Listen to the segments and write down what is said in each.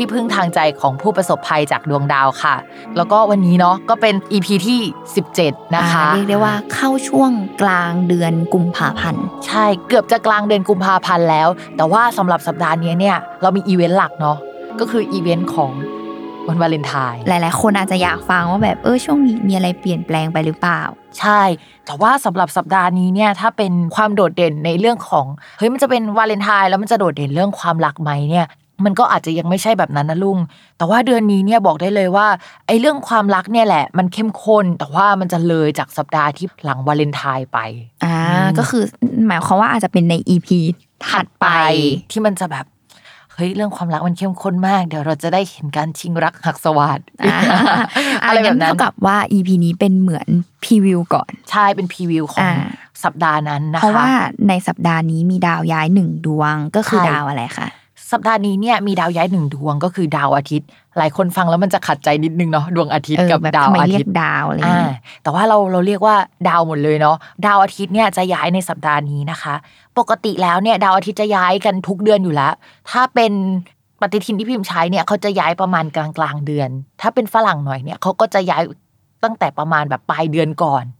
ที่พึ่งทางใจของผู้ประสบภัยจากดวงดาวค่ะ แล้วก็วันนี้เนาะก็เป็น EP ที่ 17 นะคะอ่าเรียกได้ว่าเข้าช่วงกลางเดือนกุมภาพันธ์ใช่เกือบจะกลางเดือนกุมภาพันธ์แล้ว แต่ว่าสำหรับสัปดาห์นี้เนี่ยเรามีอีเวนต์หลักเนาะก็คืออีเวนต์ของวันวาเลนไทน์หลาย ๆ คนอาจจะอยากฟังว่าแบบเออช่วงนี้มีอะไรเปลี่ยนแปลงไปหรือเปล่า ใช่ แต่ว่าสำหรับสัปดาห์นี้เนี่ยถ้าเป็นความโดดเด่นในเรื่องของเฮ้ยมันจะเป็นวาเลนไทน์แล้วมันจะโดดเด่นเรื่องความรักไหมเนี่ย มันก็อาจจะยังไม่ใช่แบบนั้นนะลุง แต่ว่าเดือนนี้เนี่ยบอกได้เลยว่าไอ้เรื่องความรักเนี่ยแหละ มันเข้มข้น แต่ว่ามันจะเลยจากสัปดาห์ที่หลังวาเลนไทน์ไป อ่าอืมก็คือหมายความว่าอาจจะเป็นใน EP ถัดไป ที่มันจะแบบเฮ้ยเรื่องความรักมันเข้มข้นมาก เดี๋ยวเราจะได้เห็นการชิงรักหักสวัสดอ่าอะไรแบบนั้นเท่ากับว่า EP นี้เป็นเหมือนพรีวิวก่อน ใช่เป็นพรีวิวของอ่าสัปดาห์นั้นนะคะเพราะว่าในสัปดาห์นี้มีดาวย้ายหนึ่งดวงก็คือใช่ดาวอะไรคะ สัปดาห์นี้เนี่ยมีดาวย้ายหนึ่งดวงก็คือดาวอาทิตย์ หลายคนฟังแล้วมันจะขัดใจนิดนึงเนาะดวงอาทิตย์เออกับแบบดาวทำไมอาเรียทิตกย์ดาวอะไรอย่างอ่าเงี้ยแต่ว่าเราเราเรียกว่าดาวหมดเลยเนาะดาวอาทิตย์เนี่ยจะย้ายในสัปดาห์นี้นะคะ ปกติแล้วเนี่ยดาวอาทิตย์จะย้ายกันทุกเดือนอยู่แล้ว ถ้าเป็นปฏิทินที่พิมพ์ใช้เนี่ยเขาจะย้ายประมาณกลางกลางๆเดือน ถ้าเป็นฝรั่งหน่อยเนี่ยเขาก็จะย้ายตั้งแต่ประมาณแบบปลายเดือนก่อนม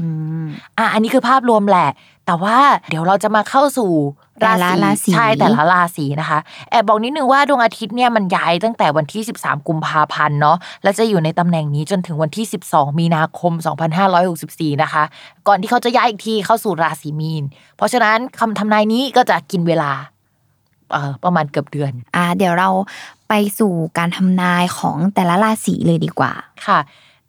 อืมอะอันนี้คือภาพรวมแหละ แต่ว่าเดี๋ยวเราจะมาเข้าสู่แต่ละราศีใช่แต่ละราศีนะคะ แอบบอกนิดนึงว่าดวงอาทิตย์เนี่ยมันย้ายตั้งแต่วันที่ 13 กุมภาพันธ์เนาะแล้วจะอยู่ในตำแหน่งนี้จนถึงวันที่ 12 มีนาคม 2564 นะคะ ก่อนที่เขาจะย้ายอีกทีเข้าสู่ราศีมีน เพราะฉะนั้นคำทำนายนี้ก็จะกินเวลาเอ่อประมาณเกือบเดือน อ่า เดี๋ยวเราไปสู่การทำนายของแต่ละราศีเลยดีกว่าค่ะ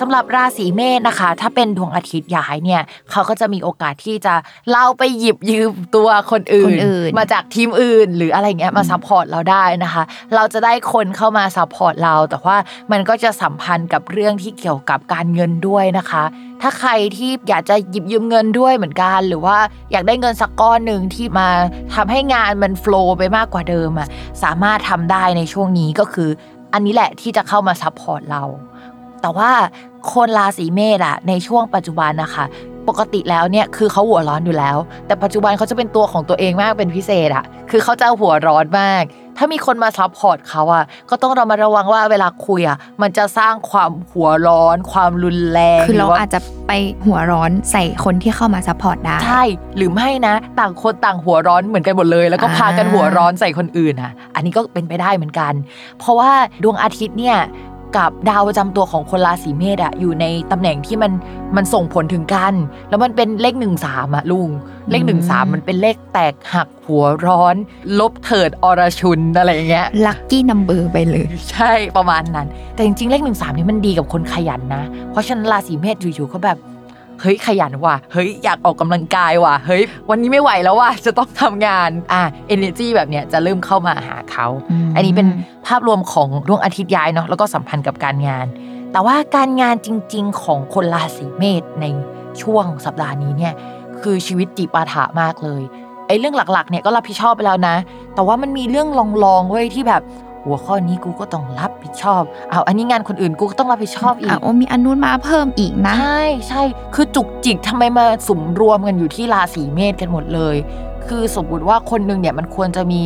สำหรับราศีเมษนะคะ ถ้าเป็นดวงอาทิตย์ย้ายเนี่ยเขาก็จะมีโอกาสที่จะเล่าไปหยิบยืมตัวคนอื่นคนอื่นมาจากทีมอื่น หรืออะไรเงี้ยมา support เราได้นะคะ เราจะได้คนเข้ามา support เรา แต่ว่ามันก็จะสัมพันธ์กับเรื่องที่เกี่ยวกับการเงินด้วยนะคะ ถ้าใครที่อยากจะหยิบยืมเงินด้วยเหมือนกัน หรือว่าอยากได้เงินสักก้อนหนึ่งที่มาทำให้งานมัน flow ไปมากกว่าเดิมอะสามารถทำได้ในช่วงนี้ก็คือ อันนี้แหละที่จะเข้ามา support เรา แต่ว่าคนราศีเมษอะในช่วงปัจจุบันนะคะปกติแล้วเนี่ยคือเขาหัวร้อนอยู่แล้ว แต่ปัจจุบันเขาจะเป็นตัวของตัวเองมากเป็นพิเศษอะคือเขาจะหัวร้อนมาก ถ้ามีคนมา support เขาอะก็ต้องเรามาระวังว่าเวลาคุยอะมันจะสร้างความหัวร้อน ความรุนแรงคือเราว่าอาจจะไปหัวร้อนใส่คนที่เข้ามา support ได้ใช่หรือไม่นะ ต่างคนต่างหัวร้อนเหมือนกันหมดเลย แล้วก็อ่าพากันหัวร้อนใส่คนอื่นอะอันนี้ก็เป็นไปได้เหมือนกัน เพราะว่าดวงอาทิตย์เนี่ย กับดาวประจำตัวของคนราศีเมษอะอยู่ในตำแหน่งที่มันมันส่งผลถึงกัน แล้วมันเป็นเลขหนึ่งสามอะลุง เลขหนึ่งสามมันเป็นเลขแตกหักหัวร้อน รบเถิดอรชุนอะไรอย่างเงี้ย lucky number ไปเลย ใช่ประมาณนั้น แต่จริงๆ เลขหนึ่งสามนี่มันดีกับคนขยันนะ เพราะฉะนั้นราศีเมษอยู่ๆก็แบบ เฮ้ยขยันว่ะ เฮ้ยอยากออกกำลังกายว่ะ เฮ้ยวันนี้ไม่ไหวแล้วว่ะจะต้องทำงานอะ energy แบบเนี้ยจะเริ่มเข้ามาหาเขาอืมอันนี้เป็นภาพรวมของดวงอาทิตย์ย้ายเนาะแล้วก็สัมพันธ์กับการงาน แต่ว่าการงานจริง ๆ ของคนราศีเมษในช่วงสัปดาห์นี้เนี่ยคือชีวิตจิปาถะมากเลยไอ้เรื่องหลักๆเนี่ยก็รับผิดชอบไปแล้วนะ แต่ว่ามันมีเรื่องลองๆเว้ยที่แบบ หัวข้อนี้กูก็ต้องรับผิดชอบเอาอันนี้งานคนอื่นกูก็ต้องรับผิดชอบอีอะกโอ้มีอันนู้นมาเพิ่มอีกนะ ใช่ใช่คือจุกจิกทำไมมาสุมรวมกันอยู่ที่ราศีเมษกันหมดเลย คือสมมติว่าคนหนึ่งเนี่ยมันควรจะมี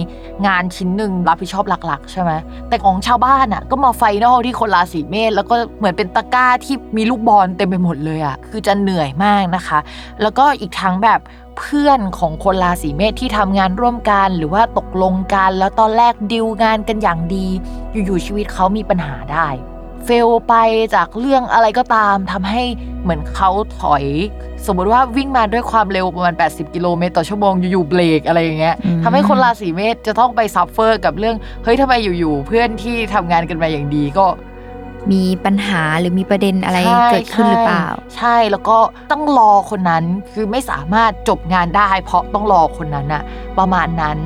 งานชิ้นหนึ่งรับผิดชอบหลัก ๆ ใช่ไหมแต่ของชาวบ้านอะ ก็มา final ที่คนราศีเมษแล้วก็เหมือนเป็นตะกร้าที่มีลูกบอลเต็มไปหมดเลยอะคือจะเหนื่อยมากนะคะ แล้วก็อีกทั้งแบบ เพื่อนของคนราศีเมษที่ทำงานร่วมกัน หรือว่าตกลงกันแล้วตอนแรกดิวงานกันอย่างดี อยู่ๆชีวิตเขามีปัญหาได้ fail ไปจากเรื่องอะไรก็ตามทำให้เหมือนเขาถอย สมมติว่าวิ่งมาด้วยความเร็วประมาณ 80 กิโลเมตรต่อชั่วโมงอยู่ๆเบรกอะไรอย่างเงี้ยอืมทำให้คนราศีเมษจะต้องไป suffer กับเรื่องเฮ้ยทำไมอยู่ๆเพื่อนที่ทำงานกันมาอย่างดีก็ มีปัญหาหรือมีประเด็นอะไรใช่เกิดขึ้นหรือเปล่าใช่ใช่แล้วก็ต้องรอคนนั้นคือไม่สามารถจบงานได้ เพราะต้องรอคนนั้นอะประมาณนั้น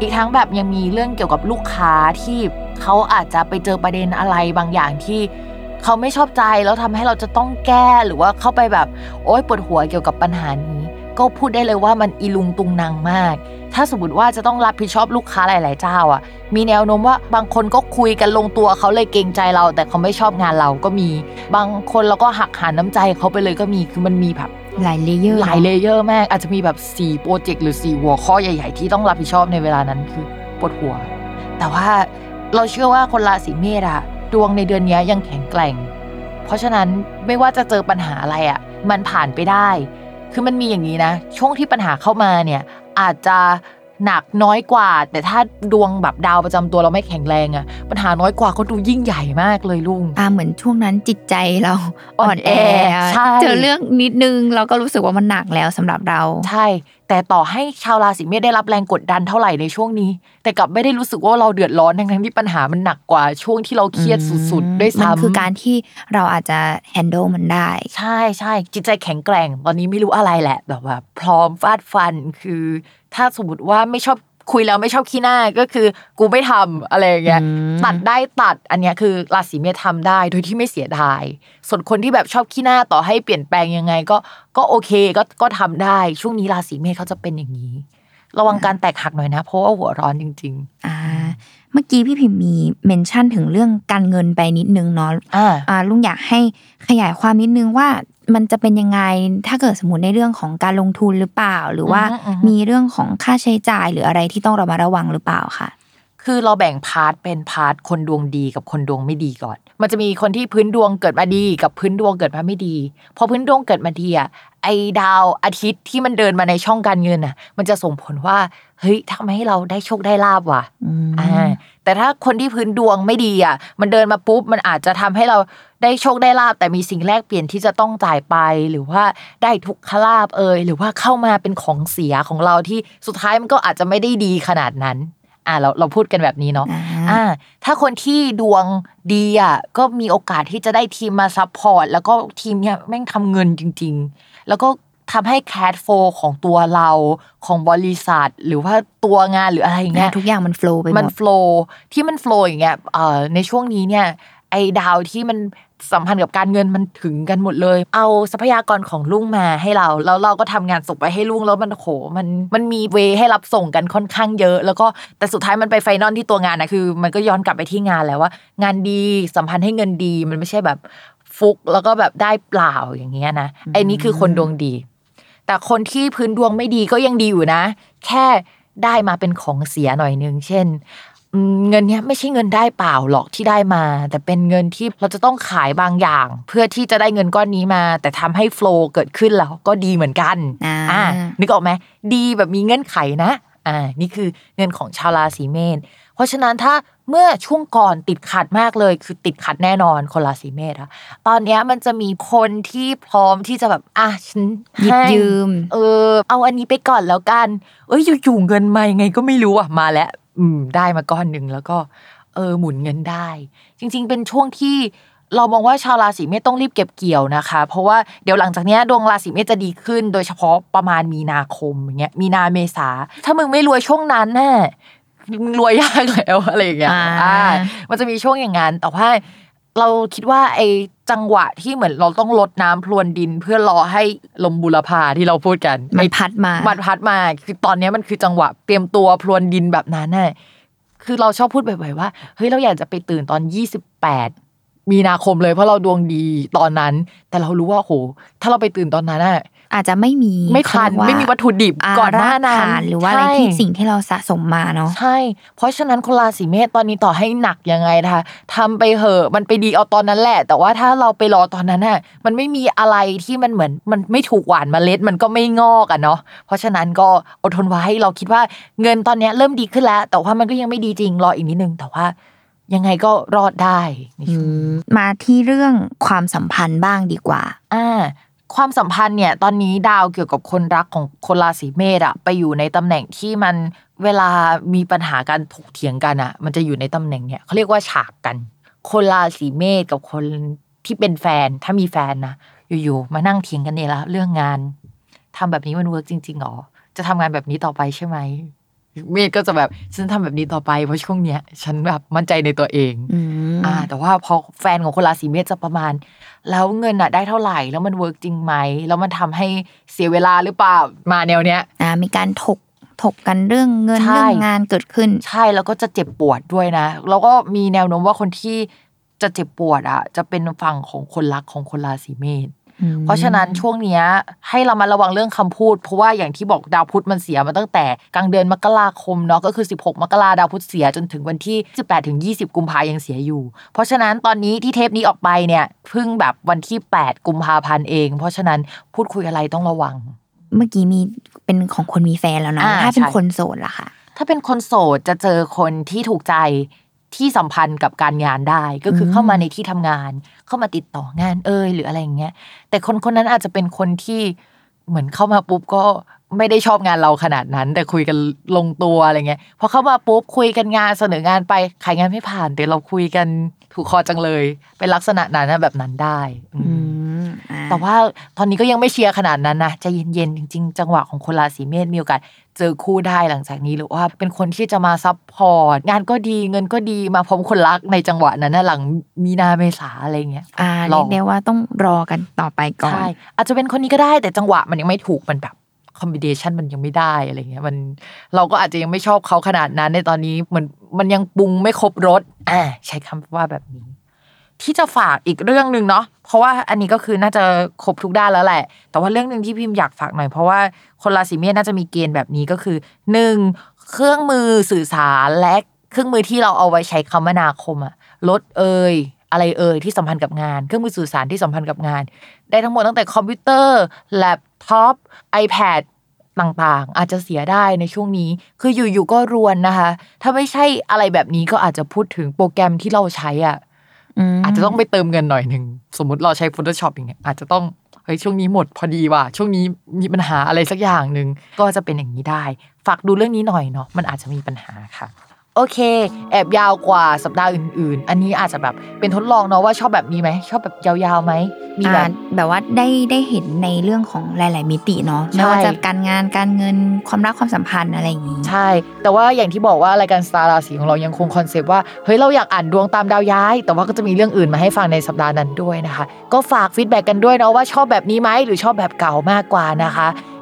อีกทั้งแบบยังมีเรื่องเกี่ยวกับลูกค้าที่เขาอาจจะไปเจอประเด็นอะไรบางอย่างที่เขาไม่ชอบใจแล้วทำให้เราจะต้องแก้หรือว่าเข้าไปแบบ โอ๊ยปวดหัวเกี่ยวกับปัญหานี้ ก็พูดได้เลยว่ามันอีลุงตุงนางมาก ถ้าสมมติว่าจะต้องรับผิดชอบลูกค้าหลาย ๆ เจ้าอะ มีแนวโน้มว่าบางคนก็คุยกันลงตัวเขาเลยเกรงใจเรา แต่เขาไม่ชอบงานเราก็มี บางคนเราก็หักหาน้ำใจเขาไปเลยก็มีคือมันมีแบบหลาย layer หลาย layer มาก อาจจะมีแบบ4โปรเจกต์หรือ 4 หัวข้อใหญ่ ๆ ที่ต้องรับผิดชอบในเวลานั้นคือปวดหัว แต่ว่าเราเชื่อว่าคนราศีเมษอะดวงในเดือนนี้ยังแข็งแกร่ง เพราะฉะนั้นไม่ว่าจะเจอปัญหาอะไรอะมันผ่านไปได้ คือมันมีอย่างนี้นะ ช่วงที่ปัญหาเข้ามาเนี่ยอาจจะ หนักน้อยกว่า แต่ถ้าดวงแบบดาวประจำตัวเราไม่แข็งแรงอะปัญหาน้อยกว่าก็ดูยิ่งใหญ่มากเลยลุงอ่าเหมือนช่วงนั้นจิตใจเราอ่อ่ออนนแอแอใช่เจอเรื่องนิดนึงเราก็รู้สึกว่ามันหนักแล้วสำหรับเราใช่ แต่ต่อให้ชาวราศีเมษได้รับแรงกดดันเท่าไหร่ในช่วงนี้ แต่กลับไม่ได้รู้สึกว่าเราเดือดร้อนทั้งๆที่ปัญหามันหนักกว่าช่วงที่เราเครียดสุดๆด้วยมันซ้ำคือการที่เราอาจจะ handle มันได้ ใช่ใช่จิตใจแข็งแกร่ง ตอนนี้ไม่รู้อะไรแหละแบบว่าพร้อมฟาดฟันคือ ถ้าสมมติว่าไม่ชอบคุยแล้วไม่ชอบขี้หน้าก็คือ กูไม่ทำอะไรอย่างเงี้ยอืมตัดได้ตัดอันเนี้ยคือราศีเมษทำได้โดยที่ไม่เสียดาย ส่วนคนที่แบบชอบขี้หน้าต่อให้เปลี่ยนแปลงยังไง ก็ก็โอเคก็ก็ทำได้ ช่วงนี้ราศีเมษเขาจะเป็นอย่างนี้ ระวังการแตกหักหน่อยนะ เพราะว่าหัวร้อนจริงอ่า เมื่อกี้พี่พิมพ์มีเมนชั่นถึงเรื่องการเงินไปนิดนึงเนาะๆอ่าอ่าลุงอยากให้ขยายความนิดนึงว่ามันจะเป็นยังไงถ้าเกิดสมมติในเรื่องของการลงทุนหรือเปล่า หรือว่าอือฮึอือฮึมีเรื่องของค่าใช้จ่ายหรืออะไรที่ต้องระมัดระวังหรือเปล่าค่ะคือเราแบ่ง part เป็น part คนดวงดีกับคนดวงไม่ดีก่อน มันจะมีคนที่พื้นดวงเกิดมาดีกับพื้นดวงเกิดมาไม่ดี พอพื้นดวงเกิดมาดีอะไอไอ้ดาวอาทิตย์ที่มันเดินมาในช่องการเงินอะ มันจะส่งผลว่า เฮ้ยทำให้เราได้โชคได้ลาภว่ะอืมอ่าแต่ถ้าคนที่พื้นดวงไม่ดีอะ มันเดินมาปุ๊บ มันอาจจะทำให้เราได้โชคได้ลาภ แต่มีสิ่งแลกเปลี่ยนที่จะต้องจ่ายไป หรือว่าได้ทุกขลาภเอยหรือว่าเข้ามาเป็นของเสียของเราที่สุดท้ายมันก็อาจจะไม่ได้ดีขนาดนั้นอ่าเราเราพูดกันแบบนี้เนาะอ่าอ่าถ้าคนที่ดวงดีอะก็มีโอกาสที่จะได้ทีมมา support แล้วก็ทีมเนี้ยแม่งทำเงินจริง ๆ แล้วก็ทำให้ cash flow ของตัวเราของบริษัท หรือว่าตัวงานหรืออะไรอย่างเงี้ยทุกอย่างมันโฟล์ไปหมันมดโฟล์ที่มันโฟล์อย่างเงี้ยเอ่อในช่วงนี้เนี่ยไอ้ดาวที่มันสัมพันธ์กับการเงินมันถึงกันหมดเลย เอาทรัพยากรของลุงมาให้เรา แล้วเราก็ทำงานส่งไปให้ลุงแล้วมันโหมันมันมีเวให้รับส่งกันค่อนข้างเยอะ แล้วก็แต่สุดท้ายมันไปไฟนอลที่ตัวงานนะคือ มันก็ย้อนกลับไปที่งานแหล้วว่า งานดีสัมพันธ์ให้เงินดีมันไม่ใช่แบบ ฟุกแล้วก็แบบได้เปล่าอย่างเงี้ยนะไอ้นี่คือคนดวงดี แต่คนที่พื้นดวงไม่ดีก็ยังดีอยู่นะ แค่ได้มาเป็นของเสียหน่อยนึงเช่นเงินเนี้ยไม่ใช่เงินได้เปล่าหรอกที่ได้มา แต่เป็นเงินที่เราจะต้องขายบางอย่าง เพื่อที่จะได้เงินก้อนนี้มา แต่ทำให้โฟล์เกิดขึ้นแล้วก็ดีเหมือนกันอ่านึกออกไหมดีแบบมีเงื่อนไขนะอ่านี่คือเงินของชาวราศีเมษ เพราะฉะนั้นถ้าเมื่อช่วงก่อนติดขัดมากเลย คือติดขัดแน่นอนคนราศีเมษอะตอนเนี้ยมันจะมีคนที่พร้อมที่จะแบบอะฉันหยิบให้ยืม เออ เอาอันนี้ไปก่อนแล้วกัน เอ้ยอยู่ๆเงินมายังไงก็ไม่รู้อะมาแล้ว อืม ได้มาก้อนหนึ่งแล้วก็ เออหมุนเงินได้ จริง ๆ เป็นช่วงที่เรามองว่าชาวราศีเมษต้องรีบเก็บเกี่ยวนะคะ เพราะว่าเดี๋ยวหลังจากเนี้ยดวงราศีเมษจะดีขึ้น โดยเฉพาะประมาณมีนาคมอย่างเงี้ยมีนาเมษาถ้ามึงไม่รวยช่วงนั้นน่ะมึง รวยยากแล้วอะไรอย่างเงี้ยอ่าอ่ามันจะมีช่วงอย่างนั้นแต่ว่าเราคิดว่าไอ้จังหวะที่เหมือนเราต้องลดน้ำพรวนดิน เพื่อรอให้ลมบุรพาที่เราพูดกันมันไอ้พัดมามันพัดมาคือตอนเนี้ยมันคือจังหวะเตรียมตัวพรวนดินแบบนั้นน่ะคือเราชอบพูดบ่อยๆว่าเฮ้ยเราอยากจะไปตื่นตอนยี่สิบแปดมีนาคมเลยเพราะเราดวงดีตอนนั้น แต่เรารู้ว่าโห ถ้าเราไปตื่นตอนนั้นน่ะ อาจจะไม่มีไม่ทันเขาเรียกว่าไม่มีวัตถุดิบอ่าก่อนหน้านั้นรกฐานหรือว่าอะไรใช่ที่สิ่งที่เราสะสมมาเนาะใช่ เพราะฉะนั้นคนราศีเมษตอนนี้ต่อให้หนักยังไงนะคะทำไปเหอะมันไปดีเอาตอนนั้นแหละ แต่ว่าถ้าเราไปรอตอนนั้นน่ะมันไม่มีอะไรที่มันเหมือนมันไม่ถูกหวานเมล็ดมันก็ไม่งอกอะเนาะเพราะฉะนั้นก็อดทนไว้เราคิดว่าเงินตอนเนี้ยเริ่มดีขึ้นแล้ว แต่ว่ามันก็ยังไม่ดีจริงรออีกนิดนึงแต่ว่ายังไงก็รอดได้ในช่วงนี้มาที่เรื่องความสัมพันธ์บ้างดีกว่า อ่า ความสัมพันธ์เนี่ยตอนนี้ดาวเกี่ยวกับคนรักของคนราศีเมษอะไปอยู่ในตำแหน่งที่มันเวลามีปัญหาการถกเถียงกันอะมันจะอยู่ในตำแหน่งเนี่ยเขาเรียกว่าฉากกัน คนราศีเมษกับคนที่เป็นแฟนถ้ามีแฟนนะอยู่ๆมานั่งเถียงกันเนี่ยละเรื่องงานทำแบบนี้มัน work จริงๆหรอจะทำงานแบบนี้ต่อไปใช่ไหมเมษก็จะแบบฉันทำแบบนี้ต่อไปเพราะช่วงเนี้ย ฉันแบบมั่นใจในตัวเองอืมอ่า แต่ว่าพอแฟนของคนราศีเมษจะประมาณ แล้วเงินอะได้เท่าไหร่แล้วมัน work จริงไหมแล้วมันทำให้เสียเวลาหรือเปล่ามาแนวเนี้ยอ่ามีการถกถกกันเรื่องเงินใช่เรื่องงานเกิดขึ้น ใช่แล้วก็จะเจ็บปวดด้วยนะ แล้วก็มีแนวโน้มว่าคนที่จะเจ็บปวดอะจะเป็นฝั่งของคนรักของคนราศีเมษอืม เพราะฉะนั้นช่วงเนี้ยให้เรามาระวังเรื่องคำพูด เพราะว่าอย่างที่บอกดาวพุธมันเสียมาตั้งแต่กลางเดือนมกราคมเนาะก็คือ 16 มกราดาวพุธเสียจนถึงวันที่ 18ถึง20 กุมภายังเสียอยู่ เพราะฉะนั้นตอนนี้ที่เทปนี้ออกไปเนี่ยเพิ่งแบบวันที่ 8 กุมภาพันธ์เอง เพราะฉะนั้นพูดคุยอะไรต้องระวัง เมื่อกี้มีเป็นของคนมีแฟนแล้วเนาะอ่าถ้าเป็นใช่คนโสดล่ะค่ะถ้าเป็นคนโสดจะเจอคนที่ถูกใจ ที่สัมพันธ์กับการงานได้ก็คือมเข้ามาในที่ทำงาน เข้ามาติดต่องานเอ่ยหรืออะไรอย่างเงี้ยแต่คนคนนั้นอาจจะเป็นคนที่เหมือนเข้ามาปุ๊บก็ไม่ได้ชอบงานเราขนาดนั้น แต่คุยกันลงตัวอะไรเงี้ยพอเข้ามาปุ๊บคุยกันงานเสนองานไปขายงานไม่ผ่านแต่เราคุยกันถูกคอจังเลย เป็นลักษณะนั้นนะแบบนั้นได้อืมอืมอ่าแต่ว่าตอนนี้ก็ยังไม่เชียร์ขนาดนั้นนะใจเย็นๆจริง ๆ จังหวะของคนราศีเมษมีโอกาส เจอคู่ได้หลังจากนี้หรือว่าเป็นคนที่จะมาซับพอร์ตงานก็ดีเงินก็ดีมาพร้อมคนรักในจังหวะนั้นนะหลังมีนาเมษาอะไรเงี้ยอ่าลเรีอยงกได้ว่าต้องรอกันต่อไปก่อนใช่อาจจะเป็นคนนี้ก็ได้แต่จังหวะมันยังไม่ถูกมันแบบคอมบิเนชันมันยังไม่ได้อะไรเงี้ยมันเราก็อาจจะยังไม่ชอบเขาขนาดนั้นในตอนนี้มันมันยังปรุงไม่ครบรสอ่าใช้คำว่าแบบนี้ ที่จะฝากอีกเรื่องหนึ่งเนาะเพราะว่าอันนี้ก็คือน่าจะครบทุกด้านแล้วแหละ แต่ว่าเรื่องหนึ่งที่พิมพ์อยากฝากหน่อยเพราะว่าคนราศีเมษน่าจะมีเกณฑ์แบบนี้ก็คือหนึ่งเครื่องมือสื่อสารและเครื่องมือที่เราเอาไว้ใช้คมนาคมอะรถเอ่ยอะไรเอ่ยที่สัมพันธ์กับงาน เครื่องมือสื่อสารที่สัมพันธ์กับงาน ได้ทั้งหมดตั้งแต่คอมพิวเตอร์แล็ปท็อป iPad ต่างๆ อาจจะเสียได้ในช่วงนี้ คืออยู่ๆก็รวนนะคะ ถ้าไม่ใช่อะไรแบบนี้ก็อาจจะพูดถึงโปรแกรมที่เราใช้อะ อาจจะต้องไปเติมเงินหน่อยหนึ่งสมมติเราใช้ Photoshop อย่างเงี้ยอาจจะต้องเฮ้ยช่วงนี้หมดพอดีว่ะช่วงนี้มีปัญหาอะไรสักอย่างหนึ่งก็จะเป็นอย่างนี้ได้ ฝากดูเรื่องนี้หน่อยเนาะมันอาจจะมีปัญหาค่ะ โอเค แอบยาวกว่าสัปดาห์อื่น ๆ อันนี้อาจจะแบบเป็นทดลองเนาะว่าชอบแบบนี้ไหมชอบแบบยาวๆไหมมีแบอ่าแบบว่าได้ได้เห็นในเรื่องของหลาย ๆ มิติเนาะใช่ไม่ว่าจะการงานการเงินความรักความสัมพันธ์อะไรอย่างนี้ใช่ แต่ว่าอย่างที่บอกว่ารายการสตาร์ราศีของเรายังคง concept ว่าเฮ้ยเราอยากอ่านดวงตามดาวย้าย แต่ว่าก็จะมีเรื่องอื่นมาให้ฟังในสัปดาห์นั้นด้วยนะคะ ก็ฝาก feedback กันด้วยเนาะว่าชอบแบบนี้ไหมหรือชอบแบบเก่ามากกว่านะคะ